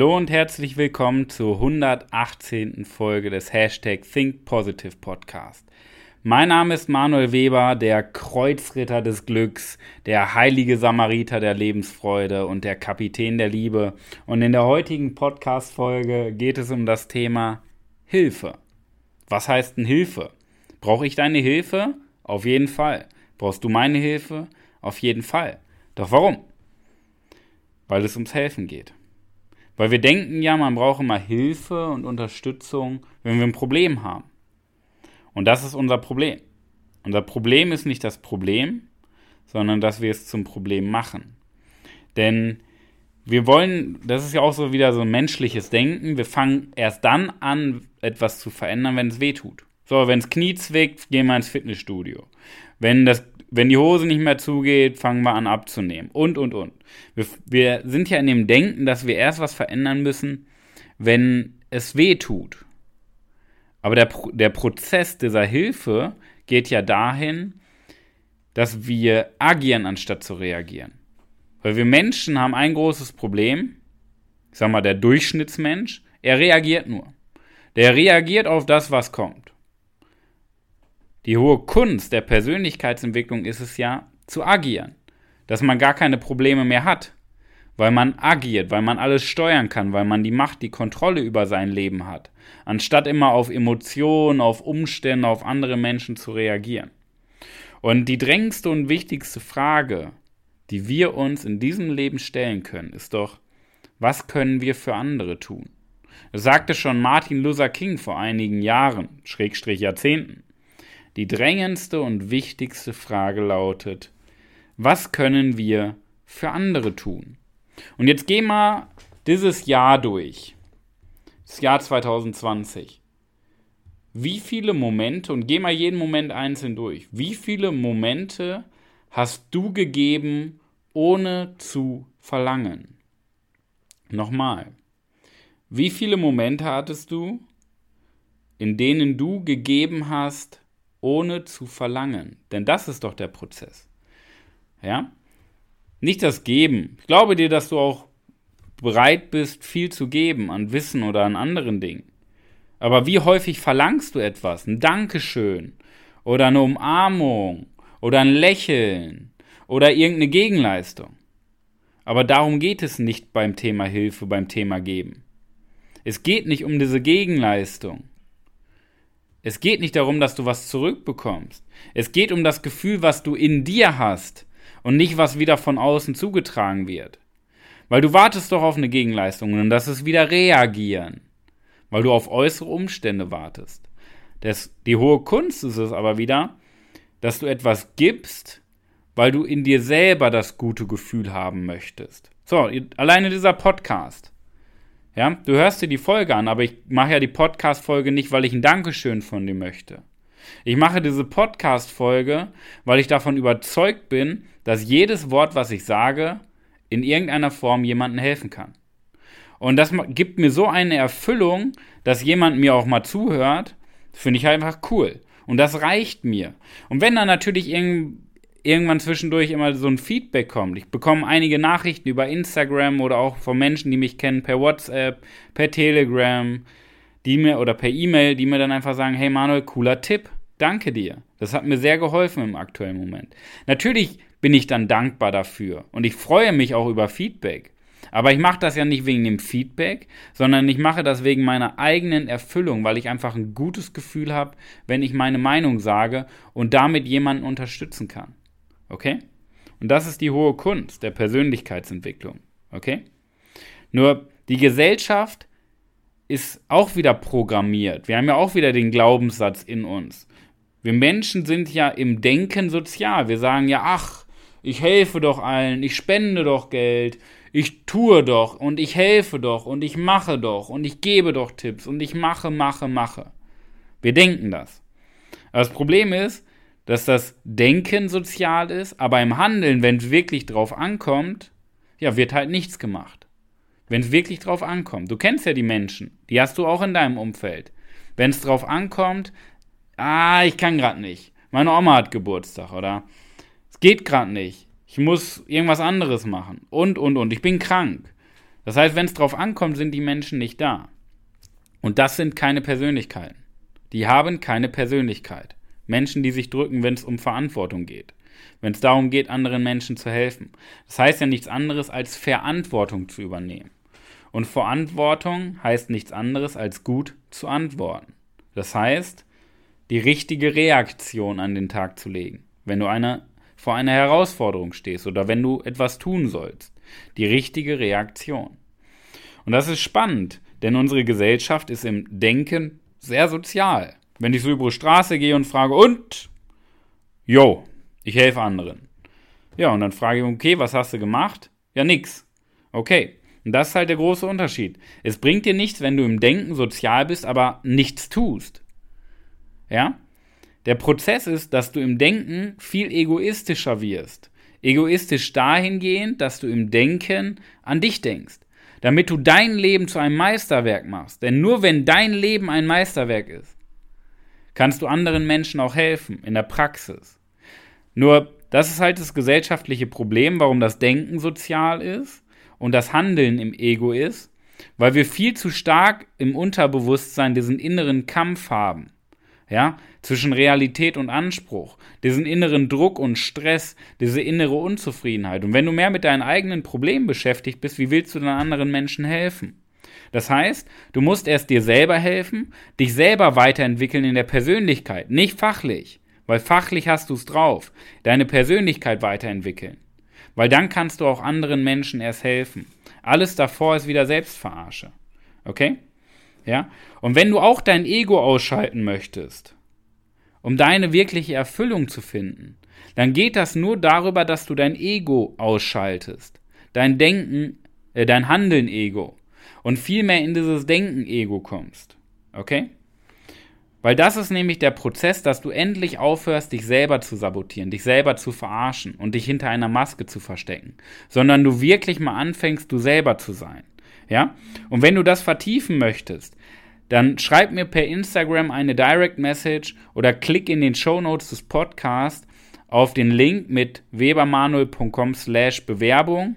Hallo und herzlich willkommen zur 118. Folge des Hashtag Think Positive Podcast. Mein Name ist Manuel Weber, der Kreuzritter des Glücks, der heilige Samariter der Lebensfreude und der Kapitän der Liebe. Und in der heutigen Podcast-Folge geht es um das Thema Hilfe. Was heißt denn Hilfe? Brauche ich deine Hilfe? Auf jeden Fall. Brauchst du meine Hilfe? Auf jeden Fall. Doch warum? Weil es ums Helfen geht. Weil wir denken ja, man braucht immer Hilfe und Unterstützung, wenn wir ein Problem haben. Und das ist unser Problem. Unser Problem ist nicht das Problem, sondern dass wir es zum Problem machen. Denn wir wollen, das ist ja auch so wieder so ein menschliches Denken, wir fangen erst dann an, etwas zu verändern, wenn es weh tut. So, wenn das Knie zwickt, gehen wir ins Fitnessstudio. Wenn das wenn die Hose nicht mehr zugeht, fangen wir an abzunehmen. Und, und, und. Wir, wir sind ja in dem Denken, dass wir erst was verändern müssen, wenn es weh tut. Aber der, der Prozess dieser Hilfe geht ja dahin, dass wir agieren, anstatt zu reagieren. Weil wir Menschen haben ein großes Problem. Ich sag mal, der Durchschnittsmensch, er reagiert nur. Der reagiert auf das, was kommt. Die hohe Kunst der Persönlichkeitsentwicklung ist es ja, zu agieren. Dass man gar keine Probleme mehr hat. Weil man agiert, weil man alles steuern kann, weil man die Macht, die Kontrolle über sein Leben hat. Anstatt immer auf Emotionen, auf Umstände, auf andere Menschen zu reagieren. Und die drängendste und wichtigste Frage, die wir uns in diesem Leben stellen können, ist doch, was können wir für andere tun? Das sagte schon Martin Luther King vor einigen Jahren, Schrägstrich Jahrzehnten. Die drängendste und wichtigste Frage lautet, was können wir für andere tun? Und jetzt geh mal dieses Jahr durch. Das Jahr 2020. Wie viele Momente, und geh mal jeden Moment einzeln durch, wie viele Momente hast du gegeben, ohne zu verlangen? Nochmal. Wie viele Momente hattest du, in denen du gegeben hast, ohne zu verlangen. Denn das ist doch der Prozess. Ja? Nicht das Geben. Ich glaube dir, dass du auch bereit bist, viel zu geben an Wissen oder an anderen Dingen. Aber wie häufig verlangst du etwas? Ein Dankeschön oder eine Umarmung oder ein Lächeln oder irgendeine Gegenleistung. Aber darum geht es nicht beim Thema Hilfe, beim Thema Geben. Es geht nicht um diese Gegenleistung. Es geht nicht darum, dass du was zurückbekommst. Es geht um das Gefühl, was du in dir hast und nicht, was wieder von außen zugetragen wird. Weil du wartest doch auf eine Gegenleistung und das ist wieder reagieren. Weil du auf äußere Umstände wartest. Das, die hohe Kunst ist es aber wieder, dass du etwas gibst, weil du in dir selber das gute Gefühl haben möchtest. So, alleine dieser Podcast. Ja, du hörst dir die Folge an, aber ich mache ja die Podcast-Folge nicht, weil ich ein Dankeschön von dir möchte. Ich mache diese Podcast-Folge, weil ich davon überzeugt bin, dass jedes Wort, was ich sage, in irgendeiner Form jemandem helfen kann. Und das gibt mir so eine Erfüllung, dass jemand mir auch mal zuhört, finde ich einfach cool. Und das reicht mir. Und wenn dann natürlich irgendein irgendwann zwischendurch immer so ein Feedback kommt. Ich bekomme einige Nachrichten über Instagram oder auch von Menschen, die mich kennen, per WhatsApp, per Telegram, die mir oder per E-Mail, die mir dann einfach sagen, hey Manuel, cooler Tipp, danke dir. Das hat mir sehr geholfen im aktuellen Moment. Natürlich bin ich dann dankbar dafür und ich freue mich auch über Feedback. Aber ich mache das ja nicht wegen dem Feedback, sondern ich mache das wegen meiner eigenen Erfüllung, weil ich einfach ein gutes Gefühl habe, wenn ich meine Meinung sage und damit jemanden unterstützen kann. Okay? Und das ist die hohe Kunst der Persönlichkeitsentwicklung. Okay? Nur die Gesellschaft ist auch wieder programmiert. Wir haben ja auch wieder den Glaubenssatz in uns. Wir Menschen sind ja im Denken sozial. Wir sagen ja, ach, ich helfe doch allen, ich spende doch Geld, ich tue doch und ich helfe doch und ich mache doch und ich gebe doch Tipps und ich mache, mache, mache. Wir denken das. Aber das Problem ist, dass das Denken sozial ist, aber im Handeln, wenn es wirklich drauf ankommt, ja, wird halt nichts gemacht. Wenn es wirklich drauf ankommt. Du kennst ja die Menschen, die hast du auch in deinem Umfeld. Wenn es drauf ankommt, ah, ich kann gerade nicht. Meine Oma hat Geburtstag oder es geht gerade nicht. Ich muss irgendwas anderes machen und und und. Ich bin krank. Das heißt, wenn es drauf ankommt, sind die Menschen nicht da. Und das sind keine Persönlichkeiten. Die haben keine Persönlichkeit. Menschen, die sich drücken, wenn es um Verantwortung geht. Wenn es darum geht, anderen Menschen zu helfen. Das heißt ja nichts anderes, als Verantwortung zu übernehmen. Und Verantwortung heißt nichts anderes, als gut zu antworten. Das heißt, die richtige Reaktion an den Tag zu legen, wenn du eine, vor einer Herausforderung stehst oder wenn du etwas tun sollst. Die richtige Reaktion. Und das ist spannend, denn unsere Gesellschaft ist im Denken sehr sozial. Wenn ich so über die Straße gehe und frage, und? Jo, ich helfe anderen. Ja, und dann frage ich, okay, was hast du gemacht? Ja, nix. Okay. Und das ist halt der große Unterschied. Es bringt dir nichts, wenn du im Denken sozial bist, aber nichts tust. Ja? Der Prozess ist, dass du im Denken viel egoistischer wirst. Egoistisch dahingehend, dass du im Denken an dich denkst. Damit du dein Leben zu einem Meisterwerk machst. Denn nur wenn dein Leben ein Meisterwerk ist, kannst du anderen Menschen auch helfen in der Praxis. Nur, das ist halt das gesellschaftliche Problem, warum das Denken sozial ist und das Handeln im Ego ist, weil wir viel zu stark im Unterbewusstsein diesen inneren Kampf haben. Ja, zwischen Realität und Anspruch, diesen inneren Druck und Stress, diese innere Unzufriedenheit. Und wenn du mehr mit deinen eigenen Problemen beschäftigt bist, wie willst du dann anderen Menschen helfen? Das heißt, du musst erst dir selber helfen, dich selber weiterentwickeln in der Persönlichkeit, nicht fachlich, weil fachlich hast du es drauf, deine Persönlichkeit weiterentwickeln, weil dann kannst du auch anderen Menschen erst helfen. Alles davor ist wieder Selbstverarsche. Okay? Ja? Und wenn du auch dein Ego ausschalten möchtest, um deine wirkliche Erfüllung zu finden, dann geht das nur darüber, dass du dein Ego ausschaltest. Dein Denken, äh, dein Handeln-Ego und viel mehr in dieses Denken-Ego kommst. Okay? Weil das ist nämlich der Prozess, dass du endlich aufhörst, dich selber zu sabotieren, dich selber zu verarschen und dich hinter einer Maske zu verstecken, sondern du wirklich mal anfängst, du selber zu sein. Ja? Und wenn du das vertiefen möchtest, dann schreib mir per Instagram eine Direct Message oder klick in den Show Notes des Podcasts auf den Link mit webermanuel.com slash Bewerbung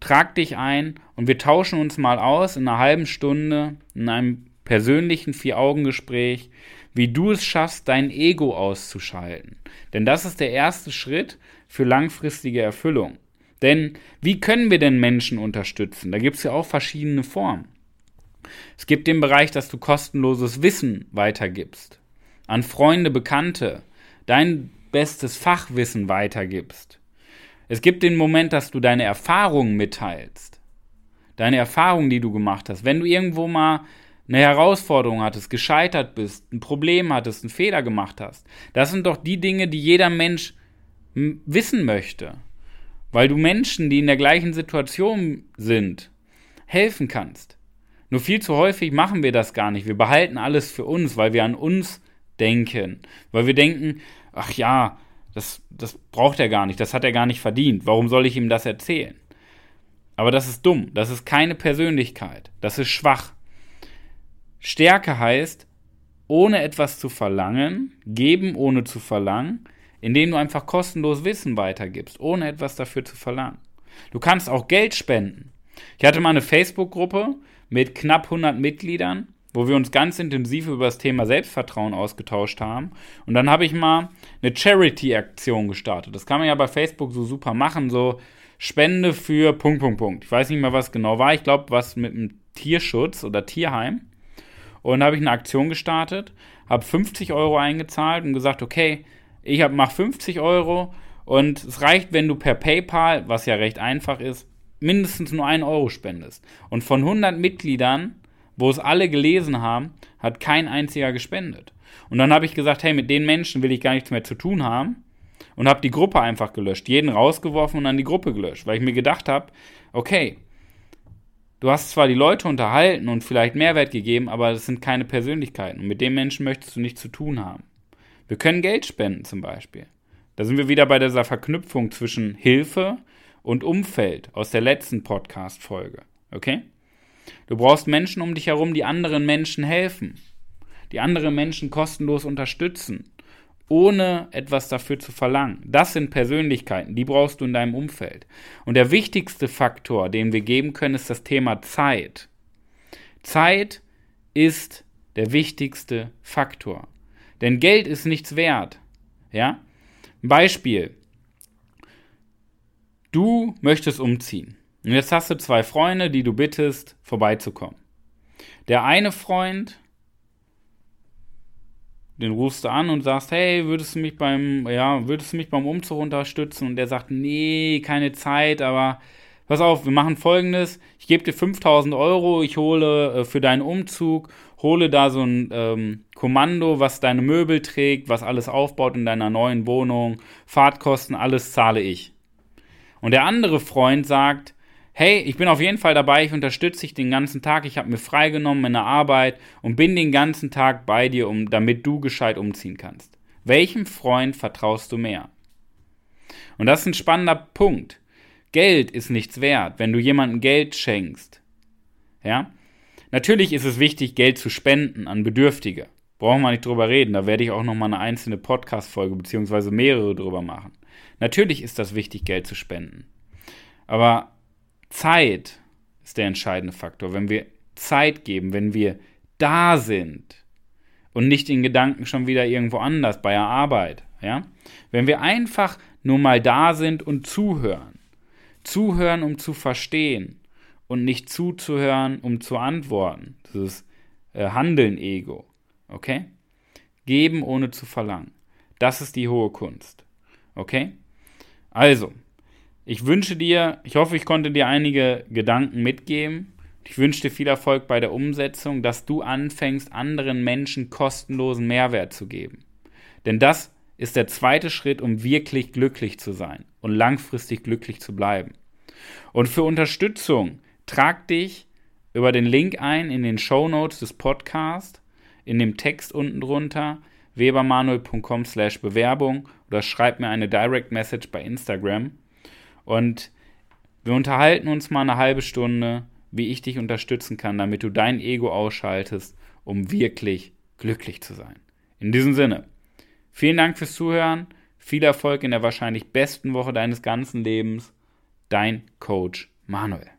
trag dich ein und wir tauschen uns mal aus in einer halben Stunde in einem persönlichen Vier-Augen-Gespräch, wie du es schaffst, dein Ego auszuschalten. Denn das ist der erste Schritt für langfristige Erfüllung. Denn wie können wir denn Menschen unterstützen? Da gibt es ja auch verschiedene Formen. Es gibt den Bereich, dass du kostenloses Wissen weitergibst, an Freunde, Bekannte, dein bestes Fachwissen weitergibst. Es gibt den Moment, dass du deine Erfahrungen mitteilst. Deine Erfahrungen, die du gemacht hast. Wenn du irgendwo mal eine Herausforderung hattest, gescheitert bist, ein Problem hattest, einen Fehler gemacht hast. Das sind doch die Dinge, die jeder Mensch wissen möchte. Weil du Menschen, die in der gleichen Situation sind, helfen kannst. Nur viel zu häufig machen wir das gar nicht. Wir behalten alles für uns, weil wir an uns denken. Weil wir denken, ach ja, das, das braucht er gar nicht, das hat er gar nicht verdient. Warum soll ich ihm das erzählen? Aber das ist dumm, das ist keine Persönlichkeit, das ist schwach. Stärke heißt, ohne etwas zu verlangen, geben ohne zu verlangen, indem du einfach kostenlos Wissen weitergibst, ohne etwas dafür zu verlangen. Du kannst auch Geld spenden. Ich hatte mal eine Facebook-Gruppe mit knapp 100 Mitgliedern wo wir uns ganz intensiv über das Thema Selbstvertrauen ausgetauscht haben. Und dann habe ich mal eine Charity-Aktion gestartet. Das kann man ja bei Facebook so super machen, so Spende für Punkt, Punkt, Punkt. Ich weiß nicht mehr, was genau war. Ich glaube, was mit einem Tierschutz oder Tierheim. Und habe ich eine Aktion gestartet, habe 50 Euro eingezahlt und gesagt, okay, ich mache 50 Euro und es reicht, wenn du per PayPal, was ja recht einfach ist, mindestens nur 1 Euro spendest. Und von 100 Mitgliedern wo es alle gelesen haben, hat kein einziger gespendet. Und dann habe ich gesagt, hey, mit den Menschen will ich gar nichts mehr zu tun haben und habe die Gruppe einfach gelöscht, jeden rausgeworfen und dann die Gruppe gelöscht, weil ich mir gedacht habe, okay, du hast zwar die Leute unterhalten und vielleicht Mehrwert gegeben, aber das sind keine Persönlichkeiten und mit den Menschen möchtest du nichts zu tun haben. Wir können Geld spenden zum Beispiel. Da sind wir wieder bei dieser Verknüpfung zwischen Hilfe und Umfeld aus der letzten Podcast-Folge. Okay? Du brauchst Menschen um dich herum, die anderen Menschen helfen, die andere Menschen kostenlos unterstützen. ohne etwas dafür zu verlangen. Das sind Persönlichkeiten, die brauchst du in deinem Umfeld. Und der wichtigste Faktor, den wir geben können, ist das Thema Zeit. Zeit ist der wichtigste Faktor. Denn Geld ist nichts wert. Ja? Beispiel. Du möchtest umziehen. Und jetzt hast du zwei Freunde, die du bittest, vorbeizukommen. Der eine Freund den rufst du an und sagst, hey, würdest du mich beim, ja, würdest du mich beim Umzug unterstützen? Und der sagt, nee, keine Zeit, aber pass auf, wir machen folgendes, ich gebe dir 5000 Euro, ich hole äh, für deinen Umzug, hole da so ein ähm, Kommando, was deine Möbel trägt, was alles aufbaut in deiner neuen Wohnung, Fahrtkosten, alles zahle ich. Und der andere Freund sagt, hey, ich bin auf jeden Fall dabei, ich unterstütze dich den ganzen Tag, ich habe mir freigenommen in der Arbeit und bin den ganzen Tag bei dir, um, damit du gescheit umziehen kannst. Welchem Freund vertraust du mehr? Und das ist ein spannender Punkt. Geld ist nichts wert, wenn du jemandem Geld schenkst. Ja? Natürlich ist es wichtig, Geld zu spenden an Bedürftige. Brauchen wir nicht drüber reden. Da werde ich auch nochmal eine einzelne Podcast-Folge beziehungsweise mehrere drüber machen. Natürlich ist das wichtig, Geld zu spenden. Aber Zeit ist der entscheidende Faktor. Wenn wir Zeit geben, wenn wir da sind und nicht in Gedanken schon wieder irgendwo anders bei der Arbeit, ja? Wenn wir einfach nur mal da sind und zuhören. Zuhören, um zu verstehen und nicht zuzuhören, um zu antworten. Das ist äh, Handeln-Ego. Okay? Geben ohne zu verlangen. Das ist die hohe Kunst. Okay? Also, ich wünsche dir, ich hoffe, ich konnte dir einige Gedanken mitgeben. Ich wünsche dir viel Erfolg bei der Umsetzung, dass du anfängst, anderen Menschen kostenlosen Mehrwert zu geben. Denn das ist der zweite Schritt, um wirklich glücklich zu sein und langfristig glücklich zu bleiben. Und für Unterstützung trag dich über den Link ein in den Show Notes des Podcasts, in dem Text unten drunter webermanuel.com slash Bewerbung oder schreib mir eine Direct Message bei Instagram und wir unterhalten uns mal eine halbe Stunde, wie ich dich unterstützen kann, damit du dein Ego ausschaltest, um wirklich glücklich zu sein. In diesem Sinne, vielen Dank fürs Zuhören, viel Erfolg in der wahrscheinlich besten Woche deines ganzen Lebens. Dein Coach Manuel.